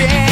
again